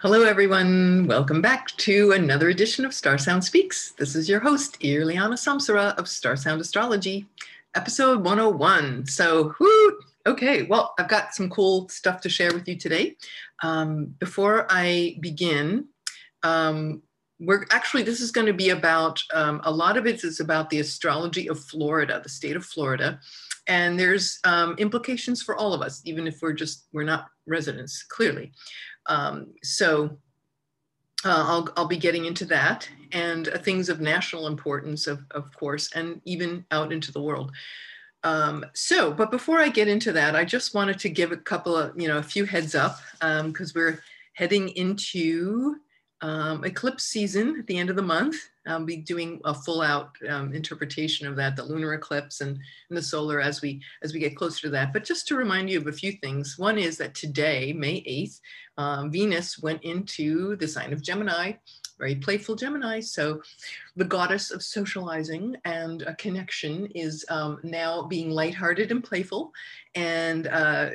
Hello, everyone. Welcome back to another edition of Star Sound Speaks. This is your host, Irliana Samsara of Star Sound Astrology, episode 101. So, whoo, okay, well, I've got some cool stuff to share with you today. Um, before I begin, um, we're actually, this is going to be about um, a lot of it is about the astrology of Florida, the state of Florida. And there's um, implications for all of us, even if we're just, we're not residents, clearly. Um, so uh, I'll, I'll be getting into that and uh, things of national importance, of, of course, and even out into the world. Um, so, but before I get into that, I just wanted to give a couple of, you know, a few heads up because um, we're heading into um, eclipse season at the end of the month. I'll be doing a full out um, interpretation of that, the lunar eclipse and, and, the solar as we as we get closer to that. But just to remind you of a few things. One is that today, May 8th, um, Venus went into the sign of Gemini, very playful Gemini. So the goddess of socializing and a connection is um, now being lighthearted and playful. And uh,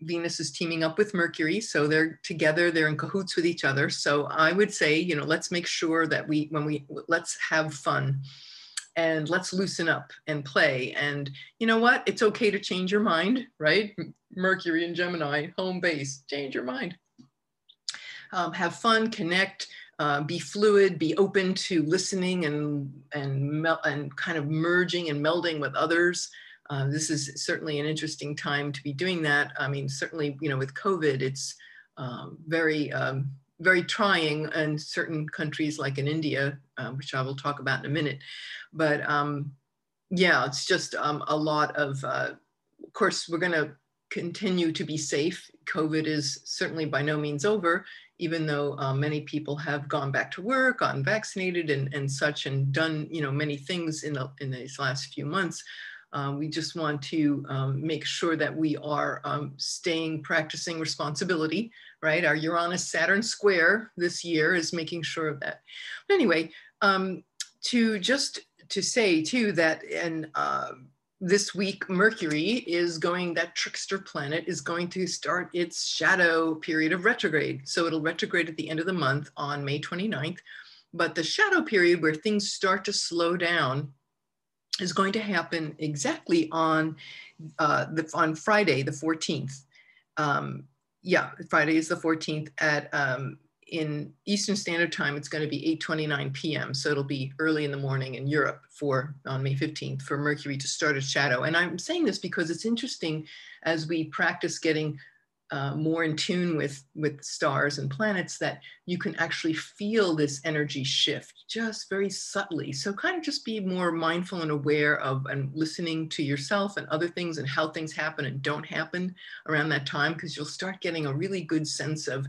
Venus is teaming up with Mercury, so they're together, they're in cahoots with each other. So I would say, you know, let's make sure that we, when we, let's have fun and let's loosen up and play. And you know what? It's okay to change your mind, right? Mercury and Gemini, home base, change your mind. Um, have fun, connect, uh, be fluid, be open to listening and and and kind of merging and melding with others. Uh, this is certainly an interesting time to be doing that. I mean, certainly, you know, with COVID, it's um, very, um, very trying in certain countries like in India, uh, which I will talk about in a minute. But um, yeah, it's just um, a lot of, uh, of course, we're going to continue to be safe. COVID is certainly by no means over, even though uh, many people have gone back to work, gotten vaccinated and, and such, and done, you know, many things in, the, in these last few months. Um, we just want to um, make sure that we are um, staying practicing responsibility, right? Our Uranus Saturn square this year is making sure of that. But anyway, um, to just to say too that and uh, this week Mercury is going, that trickster planet is going to start its shadow period of retrograde. So it'll retrograde at the end of the month on May 29th. But the shadow period where things start to slow down is going to happen exactly on uh, the, on Friday, the 14th. Um, yeah, Friday is the 14th at um, in Eastern Standard Time. It's going to be 8:29 p.m. So it'll be early in the morning in Europe for on May 15th for Mercury to start its shadow. And I'm saying this because it's interesting as we practice getting uh, more in tune with with stars and planets that you can actually feel this energy shift just very subtly. So kind of just be more mindful and aware of and listening to yourself and other things and how things happen and don't happen around that time because you'll start getting a really good sense of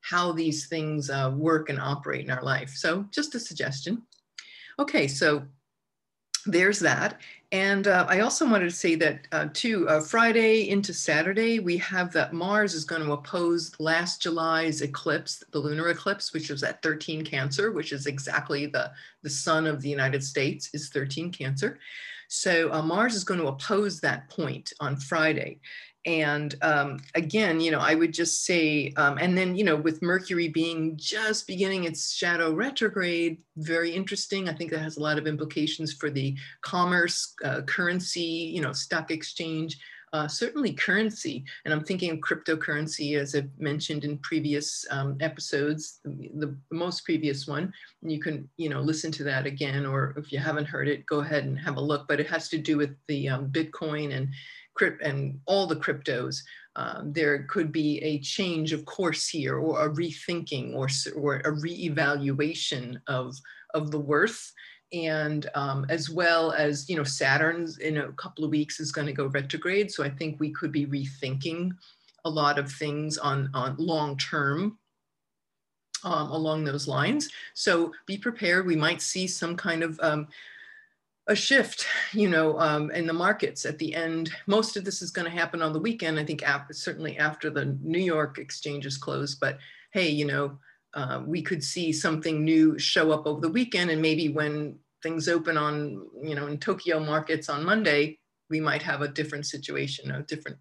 how these things uh, work and operate in our life. So just a suggestion. Okay so there's that. And uh, I also wanted to say that uh, too, uh, Friday into Saturday, we have that Mars is going to oppose last July's eclipse, the lunar eclipse, which was at 13 Cancer, which is exactly the, the sun of the United States is 13 Cancer. So uh, Mars is going to oppose that point on Friday. And um, again, you know, I would just say, um, and then, you know, with Mercury being just beginning its shadow retrograde, very interesting. I think that has a lot of implications for the commerce, uh, currency, you know, stock exchange, uh, certainly currency. And I'm thinking of cryptocurrency, as I've mentioned in previous um, episodes, the, the, most previous one. You can, you know, listen to that again, or if you haven't heard it, go ahead and have a look. But it has to do with the um, Bitcoin and and all the cryptos, um, there could be a change of course here or a rethinking or, or a reevaluation of, of the worth. And um, as well as you know saturn's in a couple of weeks is going to go retrograde so i think we could be rethinking a lot of things on on long term um, along those lines. So be prepared. We might see some kind of um, a shift, you know, um, in the markets at the end. Most of this is going to happen on the weekend. I think after, certainly after the New York exchanges close. But hey, you know, uh, we could see something new show up over the weekend, and maybe when things open on, you know, in Tokyo markets on Monday, we might have a different situation, a different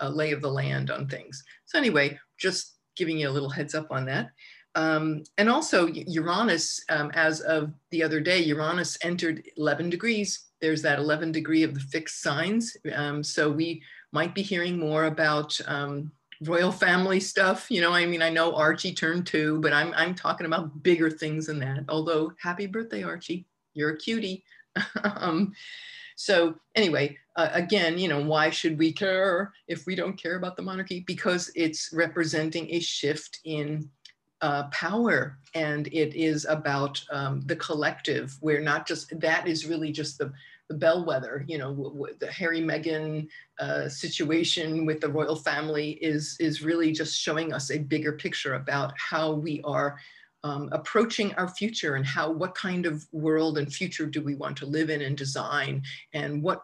uh, lay of the land on things. So anyway, just giving you a little heads up on that. Um, and also Uranus, um, as of the other day, Uranus entered 11 degrees. There's that 11 degree of the fixed signs. Um, so we might be hearing more about um, royal family stuff. You know, I mean, I know Archie turned two, but I'm, I'm talking about bigger things than that. Although happy birthday, Archie, you're a cutie. Um, so anyway, uh, again, you know, why should we care if we don't care about the monarchy? Because it's representing a shift in uh, power and it is about um, the collective where not just that is really just the, the bellwether you know the harry meghan uh, situation with the royal family is is really just showing us a bigger picture about how we are um, approaching our future and how what kind of world and future do we want to live in and design and what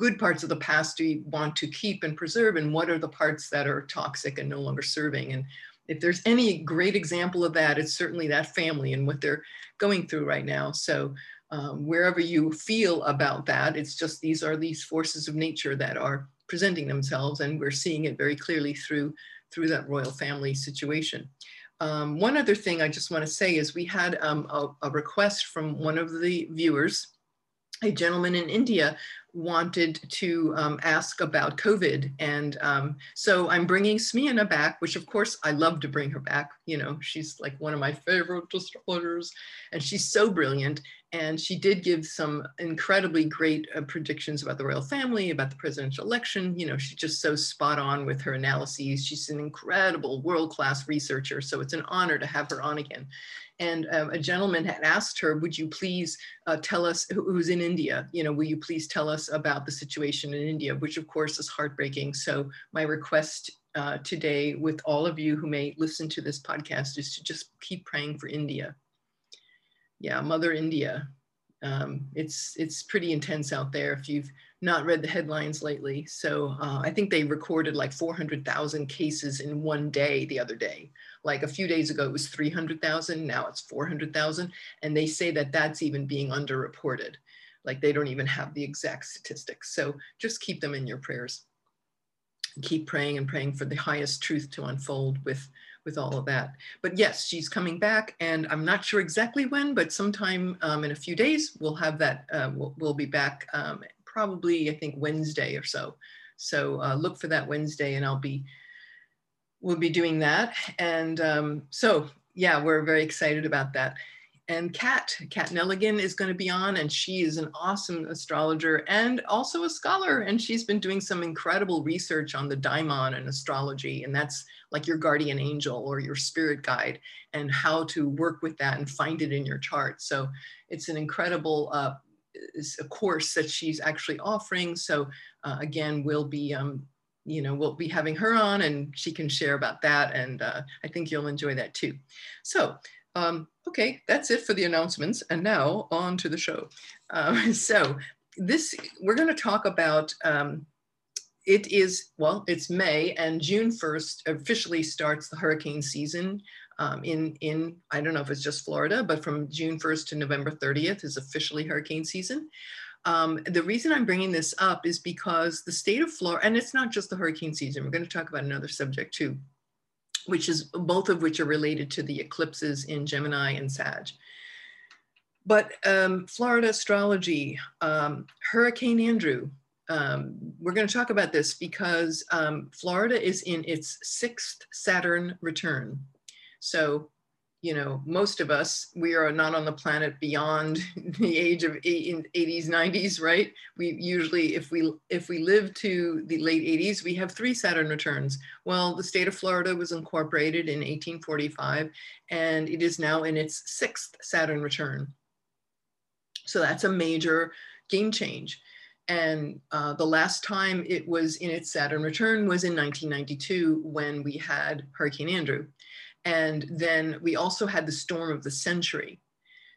good parts of the past do we want to keep and preserve and what are the parts that are toxic and no longer serving and if there's any great example of that, it's certainly that family and what they're going through right now. So um, wherever you feel about that, it's just these are these forces of nature that are presenting themselves, and we're seeing it very clearly through through that royal family situation. Um, one other thing I just want to say is we had um, a, a request from one of the viewers a gentleman in India wanted to um, ask about COVID. And um, so I'm bringing Smiana back, which of course I love to bring her back. You know, she's like one of my favorite astrologers and she's so brilliant. And she did give some incredibly great uh, predictions about the royal family, about the presidential election. You know, she's just so spot on with her analyses. She's an incredible world-class researcher. So it's an honor to have her on again. And um, a gentleman had asked her, would you please uh, tell us, who's in India, you know, will you please tell us about the situation in India, which of course is heartbreaking. So my request uh, today with all of you who may listen to this podcast is to just keep praying for India yeah, Mother India. Um, it's it's pretty intense out there if you've not read the headlines lately. So uh, I think they recorded like 400,000 cases in one day the other day. Like a few days ago, it was 300,000. Now it's 400,000. And they say that that's even being underreported. Like they don't even have the exact statistics. So just keep them in your prayers. Keep praying and praying for the highest truth to unfold with with all of that. But yes, she's coming back and I'm not sure exactly when, but sometime um, in a few days, we'll have that, uh, we'll, we'll, be back um, probably, I think Wednesday or so. So uh, look for that Wednesday and I'll be, we'll be doing that. And um, so, yeah, we're very excited about that and Kat, Kat Nelligan is going to be on, and she is an awesome astrologer and also a scholar. And she's been doing some incredible research on the daimon and astrology, and that's like your guardian angel or your spirit guide, and how to work with that and find it in your chart. So it's an incredible uh, a course that she's actually offering. So uh, again, we'll be um, you know, we'll be having her on and she can share about that. And uh, I think you'll enjoy that too. So um, okay, that's it for the announcements. And now on to the show. Uh, so this, we're going to talk about, um, it is, well, it's May and June 1st officially starts the hurricane season um, in, in, I don't know if it's just Florida, but from June 1st to November 30th is officially hurricane season. Um, the reason I'm bringing this up is because the state of Florida, and it's not just the hurricane season, we're going to talk about another subject too, which is both of which are related to the eclipses in Gemini and Sag. But um, Florida astrology, um, Hurricane Andrew, um, we're going to talk about this because um, Florida is in its sixth Saturn return. So you know, most of us, we are not on the planet beyond the age of 80s, 90s, right? We usually, if we if we live to the late 80s, we have three Saturn returns. Well, the state of Florida was incorporated in 1845, and it is now in its sixth Saturn return. So that's a major game change. And uh, the last time it was in its Saturn return was in 1992 when we had Hurricane Andrew. And then we also had the storm of the century.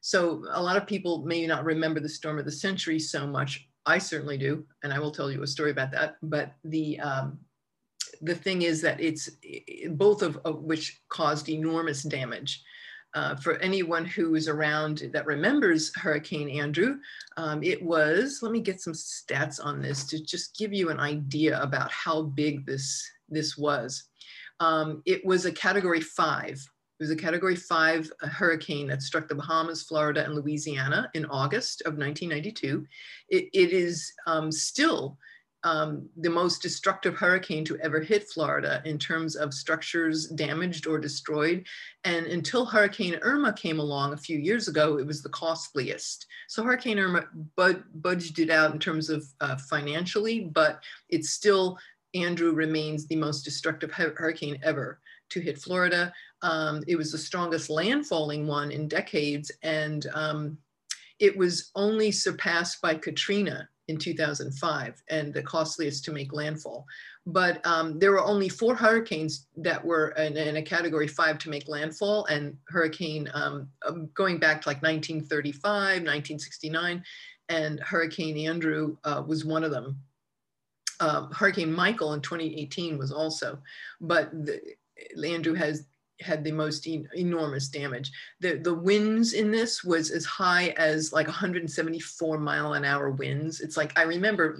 So a lot of people may not remember the storm of the century so much. I certainly do, and I will tell you a story about that. But the um, the thing is that it's both of, of which caused enormous damage. Uh, for anyone who is around that remembers Hurricane Andrew, um, it was, let me get some stats on this to just give you an idea about how big this, this was. Um, it was a category five. It was a category five hurricane that struck the Bahamas, Florida, and Louisiana in August of 1992. it, it is um, still um, the most destructive hurricane to ever hit Florida in terms of structures damaged or destroyed. And until Hurricane Irma came along a few years ago, it was the costliest. So Hurricane Irma bud budged it out in terms of uh, financially, but it's still, Andrew remains the most destructive hurricane ever to hit Florida. Um, it was the strongest landfalling one in decades. And um, it was only surpassed by Katrina in 2005 and the costliest to make landfall. But um, there were only four hurricanes that were in, in, a category five to make landfall and hurricane um, going back to like 1935, 1969, and Hurricane Andrew uh, was one of them. Uh, Hurricane Michael in 2018 was also, but the, Andrew has had the most enormous damage. The, the winds in this was as high as like 174 mile an hour winds. It's like, I remember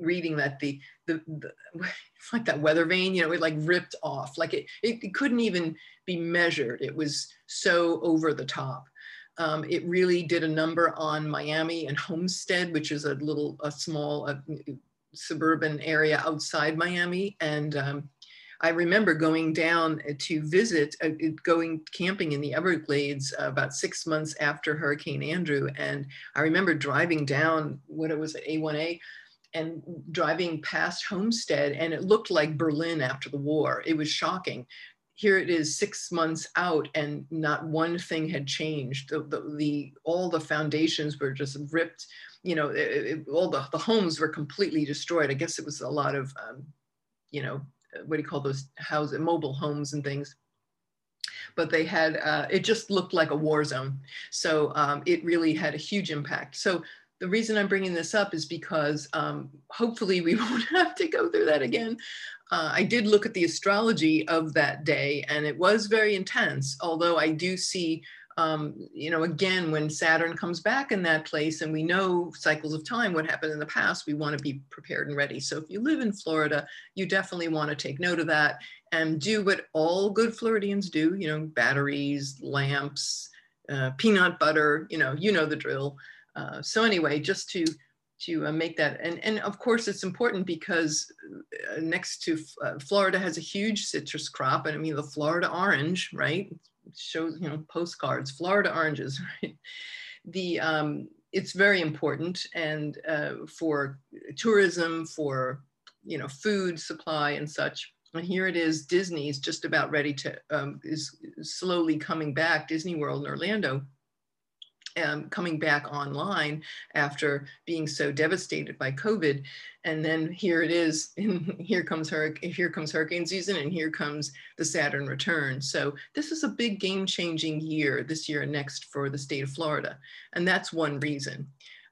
reading that the, the, the it's like that weather vane, you know, it like ripped off, like it, it, it couldn't even be measured. It was so over the top. Um, it really did a number on Miami and Homestead, which is a little, a small uh, suburban area outside Miami. And um, I remember going down to visit, uh, going camping in the Everglades uh, about six months after Hurricane Andrew. And I remember driving down what it was at A1A and driving past Homestead, and it looked like Berlin after the war. It was shocking. Here it is six months out, and not one thing had changed. The, the, the all the foundations were just ripped. You know, it, it, all the, the homes were completely destroyed. I guess it was a lot of, um, you know, what do you call those houses, mobile homes and things. But they had, uh, it just looked like a war zone. So um, it really had a huge impact. So the reason I'm bringing this up is because um, hopefully we won't have to go through that again. Uh, I did look at the astrology of that day and it was very intense, although I do see um, you know, again, when Saturn comes back in that place and we know cycles of time, what happened in the past, we want to be prepared and ready. So if you live in Florida, you definitely want to take note of that and do what all good Floridians do, you know, batteries, lamps, uh, peanut butter, you know, you know the drill. Uh, so anyway, just to to uh, make that and and of course it's important because uh, next to uh, Florida has a huge citrus crop and I mean the Florida orange right shows, you know, postcards, Florida oranges, right? The, um, it's very important and uh, for tourism, for, you know, food supply and such. And here it is, Disney's just about ready to, um, is slowly coming back, Disney World in Orlando um, coming back online after being so devastated by COVID. And then here it is, and here comes hurricane, here comes hurricane season, and here comes the Saturn return. So this is a big game-changing year this year and next for the state of Florida, and that's one reason.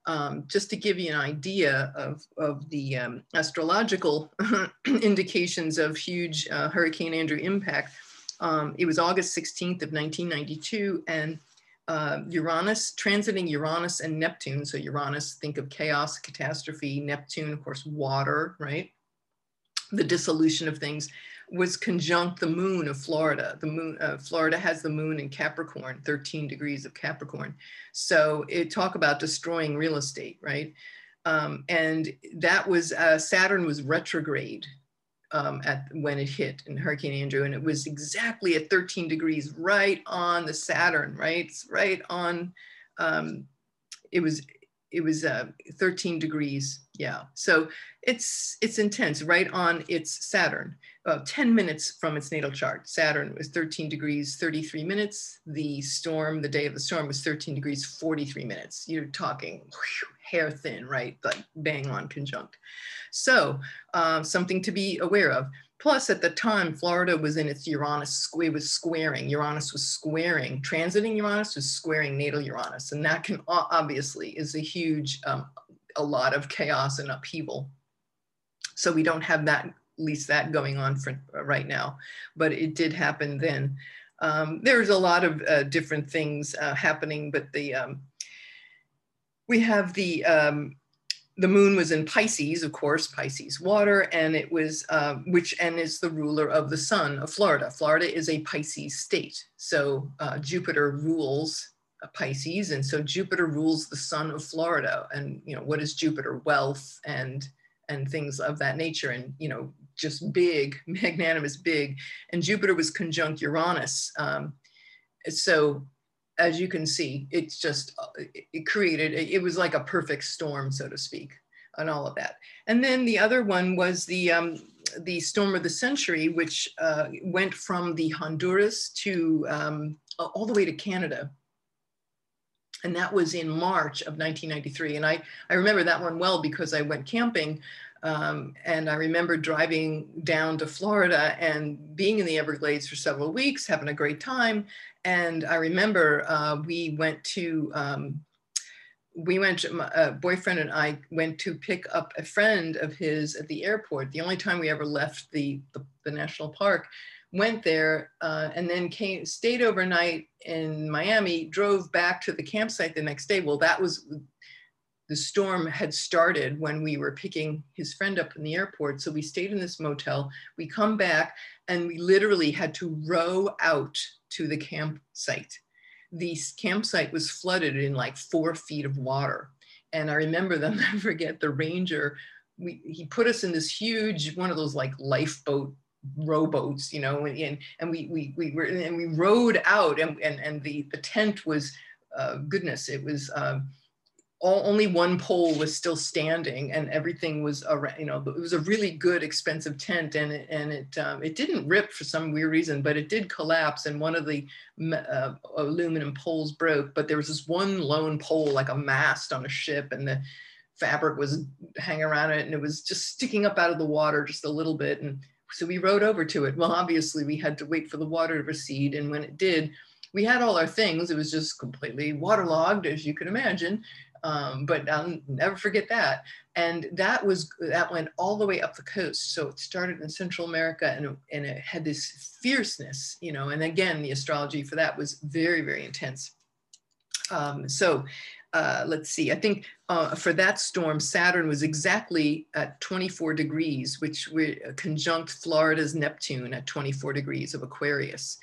Um, just to give you an idea of, of the um, astrological indications of huge uh, Hurricane Andrew impact, um, it was August 16th of 1992, and uh, Uranus, transiting Uranus and Neptune. So Uranus, think of chaos, catastrophe. Neptune, of course, water, right? The dissolution of things was conjunct the moon of Florida. The moon, uh, Florida has the moon in Capricorn, 13 degrees of Capricorn. So it talk about destroying real estate, right? Um, and that was, uh, Saturn was retrograde um, at when it hit in Hurricane Andrew, and it was exactly at 13 degrees, right on the Saturn, right, right on. Um, it was it was uh, 13 degrees, yeah. So it's it's intense, right on its Saturn, uh, 10 minutes from its natal chart. Saturn was 13 degrees 33 minutes. The storm, the day of the storm, was 13 degrees 43 minutes. You're talking whew, hair thin, right? Like bang on conjunct. So um, something to be aware of. Plus, at the time, Florida was in its Uranus, it was squaring. Uranus was squaring. Transiting Uranus was squaring natal Uranus. And that can obviously is a huge, um, a lot of chaos and upheaval. So we don't have that, at least that going on for uh, right now, but it did happen then. Um, there's a lot of uh, different things uh, happening, but the, um, we have the, um, the moon was in Pisces, of course, Pisces water, and it was, uh, which, and is the ruler of the sun of Florida. Florida is a Pisces state. So uh, Jupiter rules Pisces, and so Jupiter rules the sun of Florida. And, you know, what is Jupiter? Wealth and, and things of that nature. And, you know, just big, magnanimous, big. And Jupiter was conjunct Uranus. Um, so as you can see, it's just, uh, it created, it was like a perfect storm, so to speak, and all of that. And then the other one was the, um, the storm of the century, which uh, went from the Honduras to um, all the way to Canada. And that was in March of 1993. And I, I remember that one well because I went camping um, and I remember driving down to Florida and being in the Everglades for several weeks, having a great time, and I remember uh, we went to, um, we went, my uh, boyfriend and I went to pick up a friend of his at the airport. The only time we ever left the, the, the national park, went there uh, and then came, stayed overnight in Miami, drove back to the campsite the next day. Well, that was, the storm had started when we were picking his friend up in the airport. So we stayed in this motel. We come back and we literally had to row out to the campsite. The campsite was flooded in like four feet of water. And I remember them, I forget the ranger, we, he put us in this huge, one of those like lifeboat rowboats, you know, and, and we, we, we were, and we rowed out and, and, and the, the tent was, uh, goodness, it was, um, all, only one pole was still standing and everything was around, you know, it was a really good expensive tent and it, and it, um, it didn't rip for some weird reason, but it did collapse and one of the uh, aluminum poles broke, but there was this one lone pole, like a mast on a ship and the fabric was hanging around it and it was just sticking up out of the water just a little bit. And so we rowed over to it. Well, obviously we had to wait for the water to recede. And when it did, we had all our things. It was just completely waterlogged, as you can imagine. Um, but I'll never forget that. And that was that went all the way up the coast. So it started in Central America, and and it had this fierceness, you know. And again, the astrology for that was very very intense. Um, so. Uh, let's see, I think uh, for that storm, Saturn was exactly at 24 degrees, which were conjunct Florida's Neptune at 24 degrees of Aquarius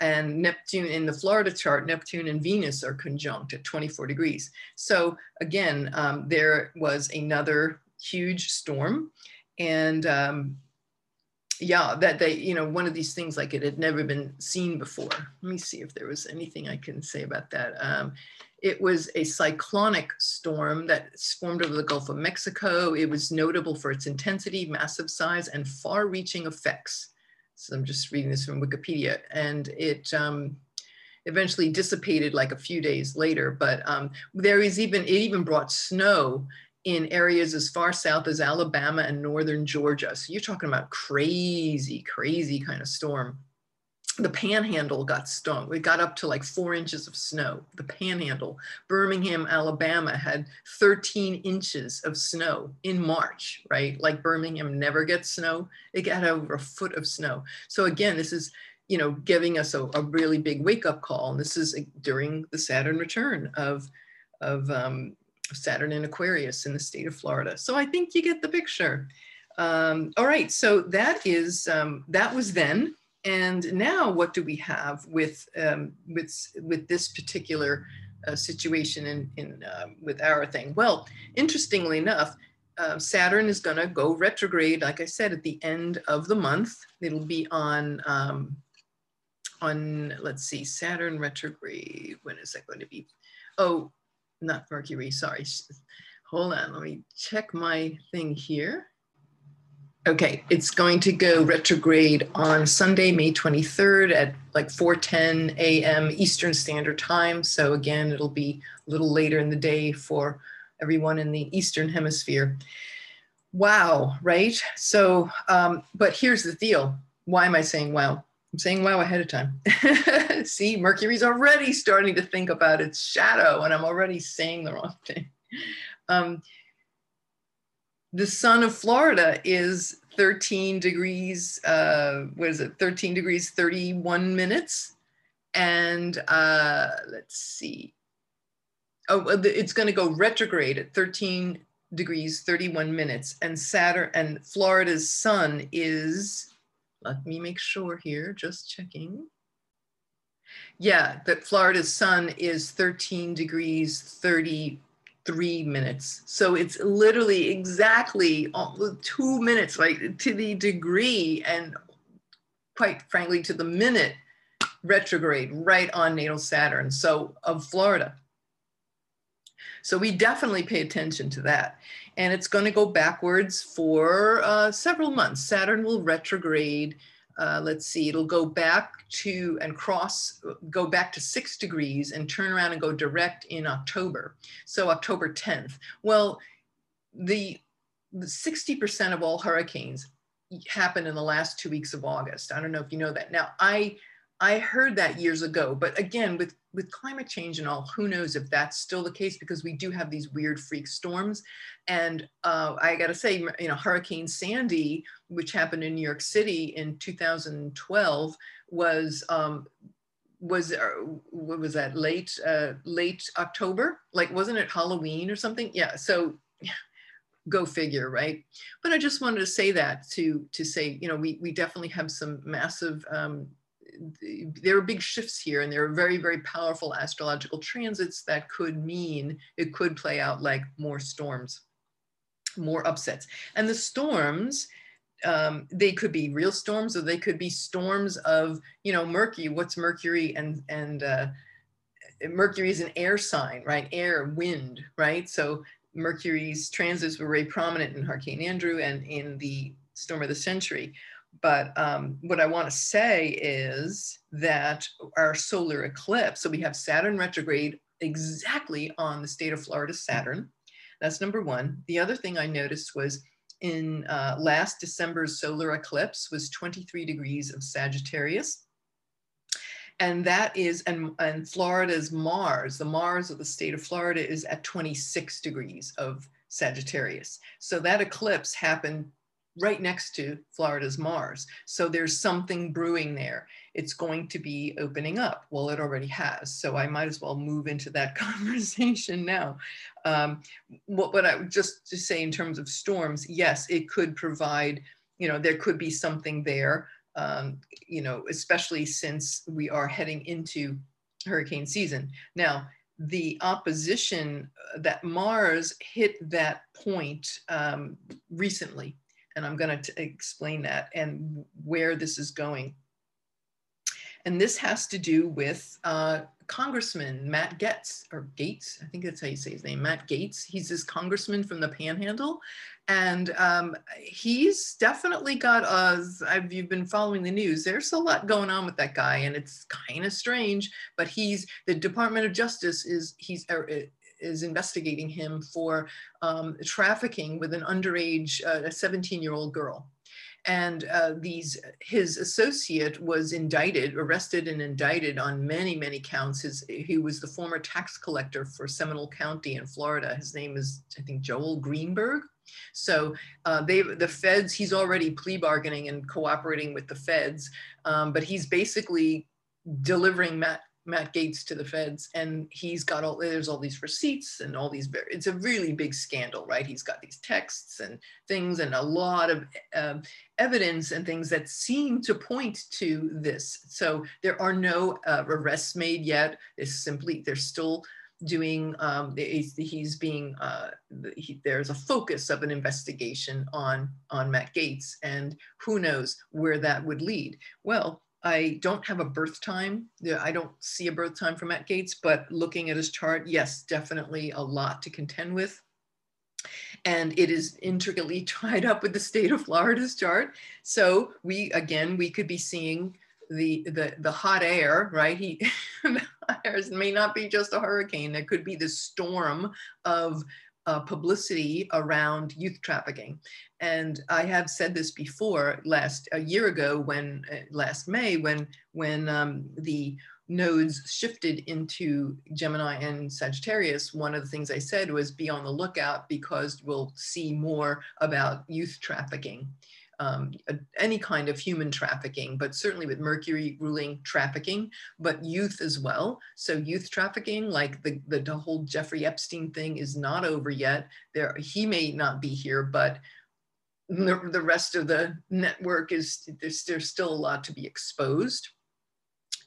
and Neptune in the Florida chart, Neptune and Venus are conjunct at 24 degrees. So again, um, there was another huge storm and um, yeah, that they, you know, one of these things like it had never been seen before. Let me see if there was anything I can say about that. Um, it was a cyclonic storm that formed over the Gulf of Mexico. It was notable for its intensity, massive size, and far reaching effects. So I'm just reading this from Wikipedia, and it um, eventually dissipated like a few days later. But um, there is even it even brought snow in areas as far south as Alabama and northern Georgia. So you're talking about crazy, crazy kind of storm the panhandle got stung. It got up to like four inches of snow. The panhandle, Birmingham, Alabama had 13 inches of snow in March, right? Like Birmingham never gets snow. It got over a foot of snow. So again, this is, you know, giving us a, a really big wake up call. And this is during the Saturn return of, of um, Saturn in Aquarius in the state of Florida. So I think you get the picture. Um, all right, so that is, um, that was then. And now what do we have with, um, with, with this particular uh, situation in, in, uh, with our thing? Well, interestingly enough, uh, Saturn is going to go retrograde, like I said, at the end of the month. It'll be on, um, on let's see, Saturn retrograde. When is that going to be? Oh, not Mercury, sorry. Hold on, let me check my thing here. Okay, it's going to go retrograde on Sunday, May 23rd at like 4:10 a.m. Eastern Standard Time. So again, it'll be a little later in the day for everyone in the Eastern Hemisphere. Wow, right? So, um, but here's the deal. Why am I saying wow? I'm saying wow ahead of time. See, Mercury's already starting to think about its shadow, and I'm already saying the wrong thing. Um, the sun of Florida is 13 degrees, uh, what is it, 13 degrees, 31 minutes. And uh, let's see. Oh, it's going to go retrograde at 13 degrees 31 minutes and Saturn and Florida's sun is let me make sure here just checking yeah that Florida's sun is 13 degrees 33 minutes so it's literally exactly two minutes like to the degree and quite frankly to the minute retrograde right on natal Saturn so of Florida so we definitely pay attention to that. And it's going to go backwards for uh, several months. Saturn will retrograde. Uh, let's see, it'll go back to and cross, go back to six degrees and turn around and go direct in October. So October 10th. Well, the 60% of all hurricanes happen in the last two weeks of August. I don't know if you know that. Now, I I heard that years ago, but again, with with climate change and all, who knows if that's still the case because we do have these weird freak storms. And uh, I got to say, you know, Hurricane Sandy, which happened in New York City in 2012, was um, was uh, what was that late uh, late October? Like, wasn't it Halloween or something? Yeah. So. go figure right but i just wanted to say that to to say you know we we definitely have some massive um, there are big shifts here and there are very, very powerful astrological transits that could mean it could play out like more storms, more upsets. And the storms, um, they could be real storms or they could be storms of, you know, Mercury, what's Mercury and, and uh, Mercury is an air sign, right? Air, wind, right? So Mercury's transits were very prominent in Hurricane Andrew and in the storm of the century. But um, what I want to say is that our solar eclipse, so we have Saturn retrograde exactly on the state of Florida Saturn. That's number one. The other thing I noticed was in uh, last December's solar eclipse was 23 degrees of Sagittarius. And that is, and, and Florida's Mars, the Mars of the state of Florida is at 26 degrees of Sagittarius. So that eclipse happened right next to Florida's Mars. So there's something brewing there. It's going to be opening up. Well, it already has. So I might as well move into that conversation now. Um, what, what I would just to say in terms of storms, yes, it could provide, you know, there could be something there, um, you know, especially since we are heading into hurricane season. Now, the opposition uh, that Mars hit that point um, recently and I'm going to explain that and where this is going. And this has to do with uh, Congressman Matt Gaetz, or Gates, I think that's how you say his name, Matt Gaetz. He's this congressman from the Panhandle. And um, he's definitely got, us. if you've been following the news, there's a lot going on with that guy and it's kind of strange, but he's, the Department of Justice is, he's, er, is investigating him for um, trafficking with an underage, uh, a 17 year old girl. And uh, these, his associate was indicted, arrested and indicted on many, many counts. His, he was the former tax collector for Seminole County in Florida. His name is, I think, Joel Greenberg. So uh, they, the feds, he's already plea bargaining and cooperating with the feds, um, but he's basically delivering Matt Matt Gaetz to the feds, and he's got all there's all these receipts and all these. It's a really big scandal, right? He's got these texts and things, and a lot of uh, evidence and things that seem to point to this. So there are no uh, arrests made yet. It's simply they're still doing. Um, he's being. Uh, he, there's a focus of an investigation on on Matt Gaetz, and who knows where that would lead. Well I don't have a birth time. I don't see a birth time for Matt Gaetz, but looking at his chart, yes, definitely a lot to contend with. And it is intricately tied up with the state of Florida's chart. So we, again, we could be seeing the, the, the hot air, right? He, may not be just a hurricane. There could be the storm of uh, publicity around youth trafficking. And I have said this before last a year ago when uh, last May when when um, the nodes shifted into Gemini and Sagittarius, one of the things I said was be on the lookout because we'll see more about youth trafficking. Um, any kind of human trafficking, but certainly with Mercury ruling trafficking, but youth as well. So youth trafficking, like the, the, the whole Jeffrey Epstein thing is not over yet. There, he may not be here, but the, the rest of the network is, there's, there's still a lot to be exposed.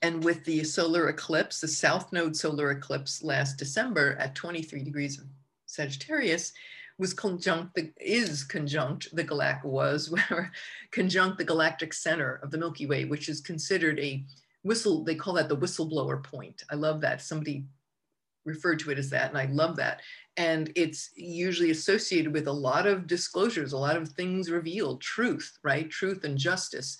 And with the solar eclipse, the South Node solar eclipse last December at 23 degrees of Sagittarius, was conjunct, the, is conjunct, the galact was, conjunct the galactic center of the Milky Way, which is considered a whistle, they call that the whistleblower point. I love that. Somebody referred to it as that, and I love that. And it's usually associated with a lot of disclosures, a lot of things revealed, truth, right? Truth and justice.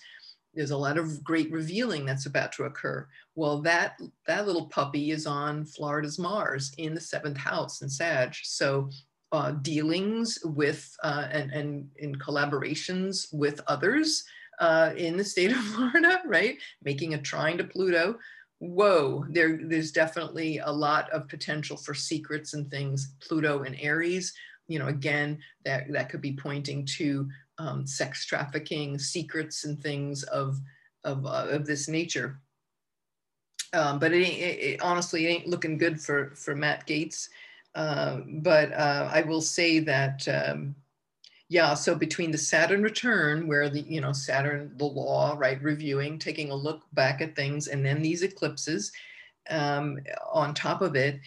There's a lot of great revealing that's about to occur. Well, that that little puppy is on Florida's Mars in the seventh house in Sag. So uh, dealings with uh, and, and in collaborations with others uh, in the state of Florida, right? Making a trine to Pluto. Whoa, there, there's definitely a lot of potential for secrets and things. Pluto and Aries, you know, again, that, that could be pointing to um, sex trafficking, secrets and things of, of, uh, of this nature. Um, but it, it, it, honestly, it ain't looking good for, for Matt Gaetz. Uh, but uh, I will say that, um, yeah, so between the Saturn return, where the, you know, Saturn, the law, right, reviewing, taking a look back at things, and then these eclipses um, on top of it,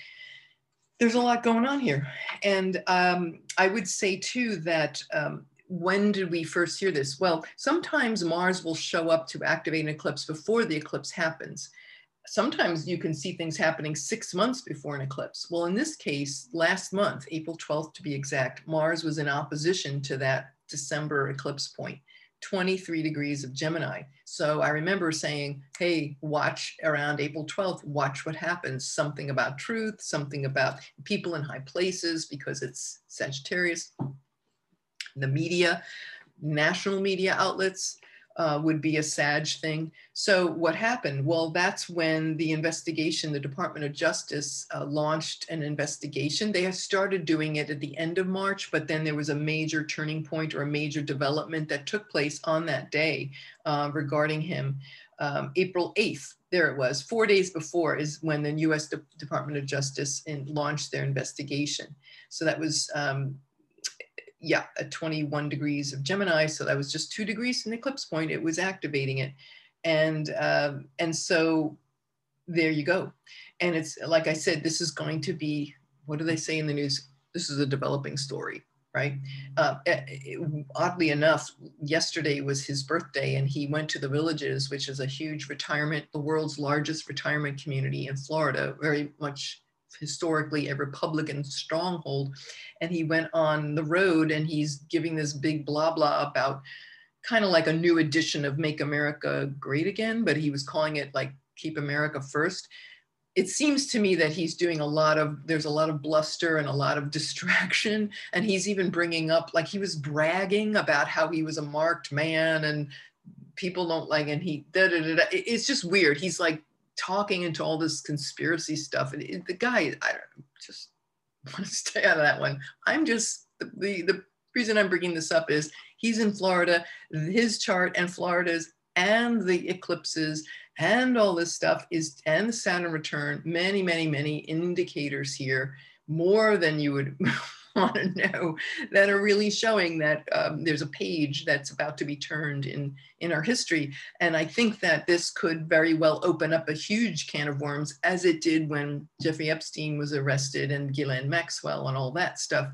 there's a lot going on here. And um, I would say too that um, when did we first hear this? Well, sometimes Mars will show up to activate an eclipse before the eclipse happens sometimes you can see things happening six months before an eclipse. Well, in this case, last month, April 12th to be exact, Mars was in opposition to that December eclipse point, 23 degrees of Gemini. So I remember saying, hey, watch around April 12th, watch what happens. Something about truth, something about people in high places because it's Sagittarius, the media, national media outlets, uh, would be a SAG thing. So what happened? Well, that's when the investigation, the Department of Justice uh, launched an investigation. They started doing it at the end of March, but then there was a major turning point or a major development that took place on that day uh, regarding him. Um, April 8th, there it was, four days before is when the US De Department of Justice in, launched their investigation. So that was um, yeah, at 21 degrees of Gemini. So that was just two degrees from the eclipse point. It was activating it. And, um, and so there you go. And it's like I said, this is going to be, what do they say in the news? This is a developing story, right? Uh, it, oddly enough, yesterday was his birthday and he went to the Villages, which is a huge retirement, the world's largest retirement community in Florida, very much historically a Republican stronghold. And he went on the road and he's giving this big blah blah about kind of like a new edition of Make America Great Again, but he was calling it like Keep America First. It seems to me that he's doing a lot of, there's a lot of bluster and a lot of distraction. And he's even bringing up, like, he was bragging about how he was a marked man and people don't like, and he, da, da, da, da. it's just weird. He's like talking into all this conspiracy stuff. And it, the guy, I don't just want to stay out of that one. I'm just the, the, the reason I'm bringing this up is he's in Florida, his chart and Florida's and the eclipses and all this stuff is and the Saturn return, many, many, many indicators here, more than you would want to know that are really showing that um, there's a page that's about to be turned in, in our history. And I think that this could very well open up a huge can of worms as it did when Jeffrey Epstein was arrested and Ghislaine Maxwell and all that stuff.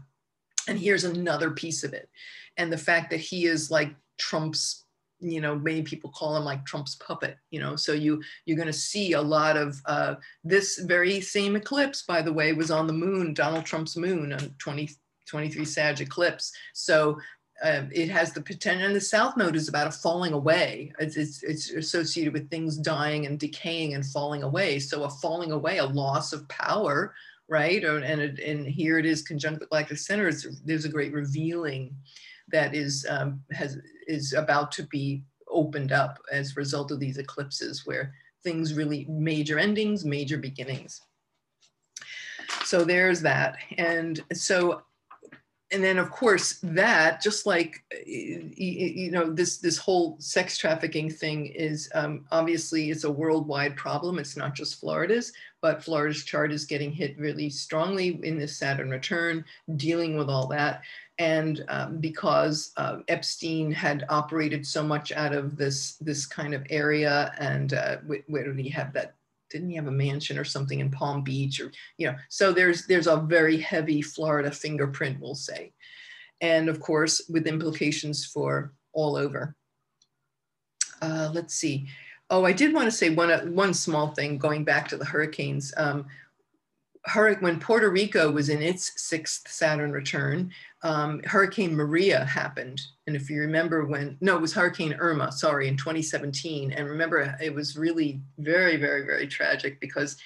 And here's another piece of it. And the fact that he is like Trump's you know many people call him like trump's puppet you know? So you you're going to see a lot of uh, this very same eclipse by the way was on the moon donald trump's moon on 20 23 sag eclipse. So uh, it has the potential and the south node is about a falling away. It's, it's, it's associated with things dying and decaying and falling away. So a falling away a loss of power right? And, it, and here it is conjunct with galactic center it's, there's a great revealing that is um, has is about to be opened up as a result of these eclipses where things really major endings major beginnings. So there's that. And so and then of course that just like you know this this whole sex trafficking thing is um, obviously it's a worldwide problem. It's not just florida's but florida's chart is getting hit really strongly in this saturn return dealing with all that and um, because uh, epstein had operated so much out of this this kind of area and uh, where did he have that didn't he have a mansion or something in Palm Beach or you know so there's there's a very heavy Florida fingerprint we'll say. And of course with implications for all over. Uh, let's see. Oh I did want to say one uh, one small thing going back to the hurricanes. Um, when Puerto Rico was in its sixth Saturn return, um, Hurricane Maria happened. And if you remember when, no, it was Hurricane Irma, sorry, in 2017. And remember, it was really very, very, very tragic because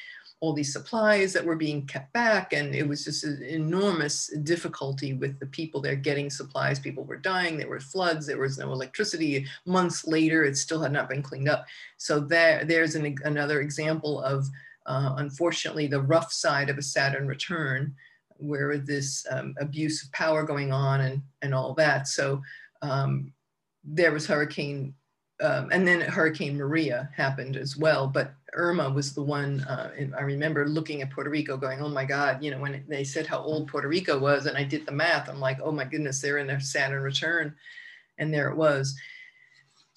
all these supplies that were being kept back. And it was just an enormous difficulty with the people there getting supplies. People were dying, there were floods, there was no electricity. Months later, it still had not been cleaned up. So there, there's an, another example of uh, unfortunately, the rough side of a Saturn return, where this um, abuse of power going on and, and all that. So um, there was Hurricane, um, and then Hurricane Maria happened as well. But Irma was the one, uh, I remember looking at Puerto Rico going, oh my God, you know, when they said how old Puerto Rico was, and I did the math, I'm like, oh my goodness, they're in their Saturn return. And there it was.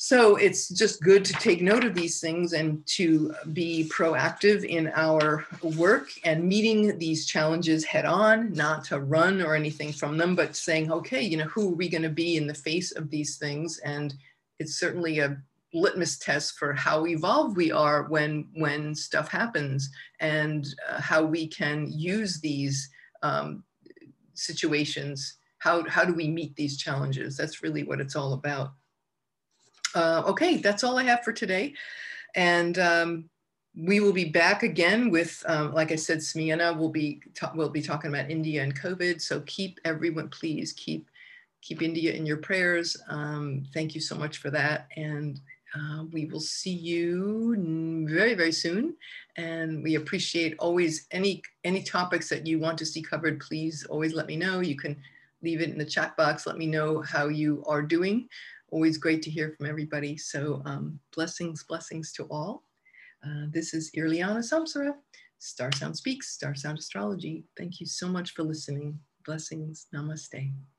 So it's just good to take note of these things and to be proactive in our work and meeting these challenges head on, not to run or anything from them, but saying, okay, you know, who are we going to be in the face of these things? And it's certainly a litmus test for how evolved we are when when stuff happens and uh, how we can use these um, situations. How, how do we meet these challenges? That's really what it's all about. Uh, okay, that's all I have for today. And um, we will be back again with, um, like I said, Smiana will be, we'll be talking about India and COVID. So keep everyone, please keep, keep India in your prayers. Um, thank you so much for that. And uh, we will see you very, very soon. And we appreciate always any, any topics that you want to see covered, please always let me know. You can leave it in the chat box. Let me know how you are doing always great to hear from everybody. So um, blessings, blessings to all. Uh, this is Irliana Samsara, Star Sound Speaks, Star Sound Astrology. Thank you so much for listening. Blessings. Namaste.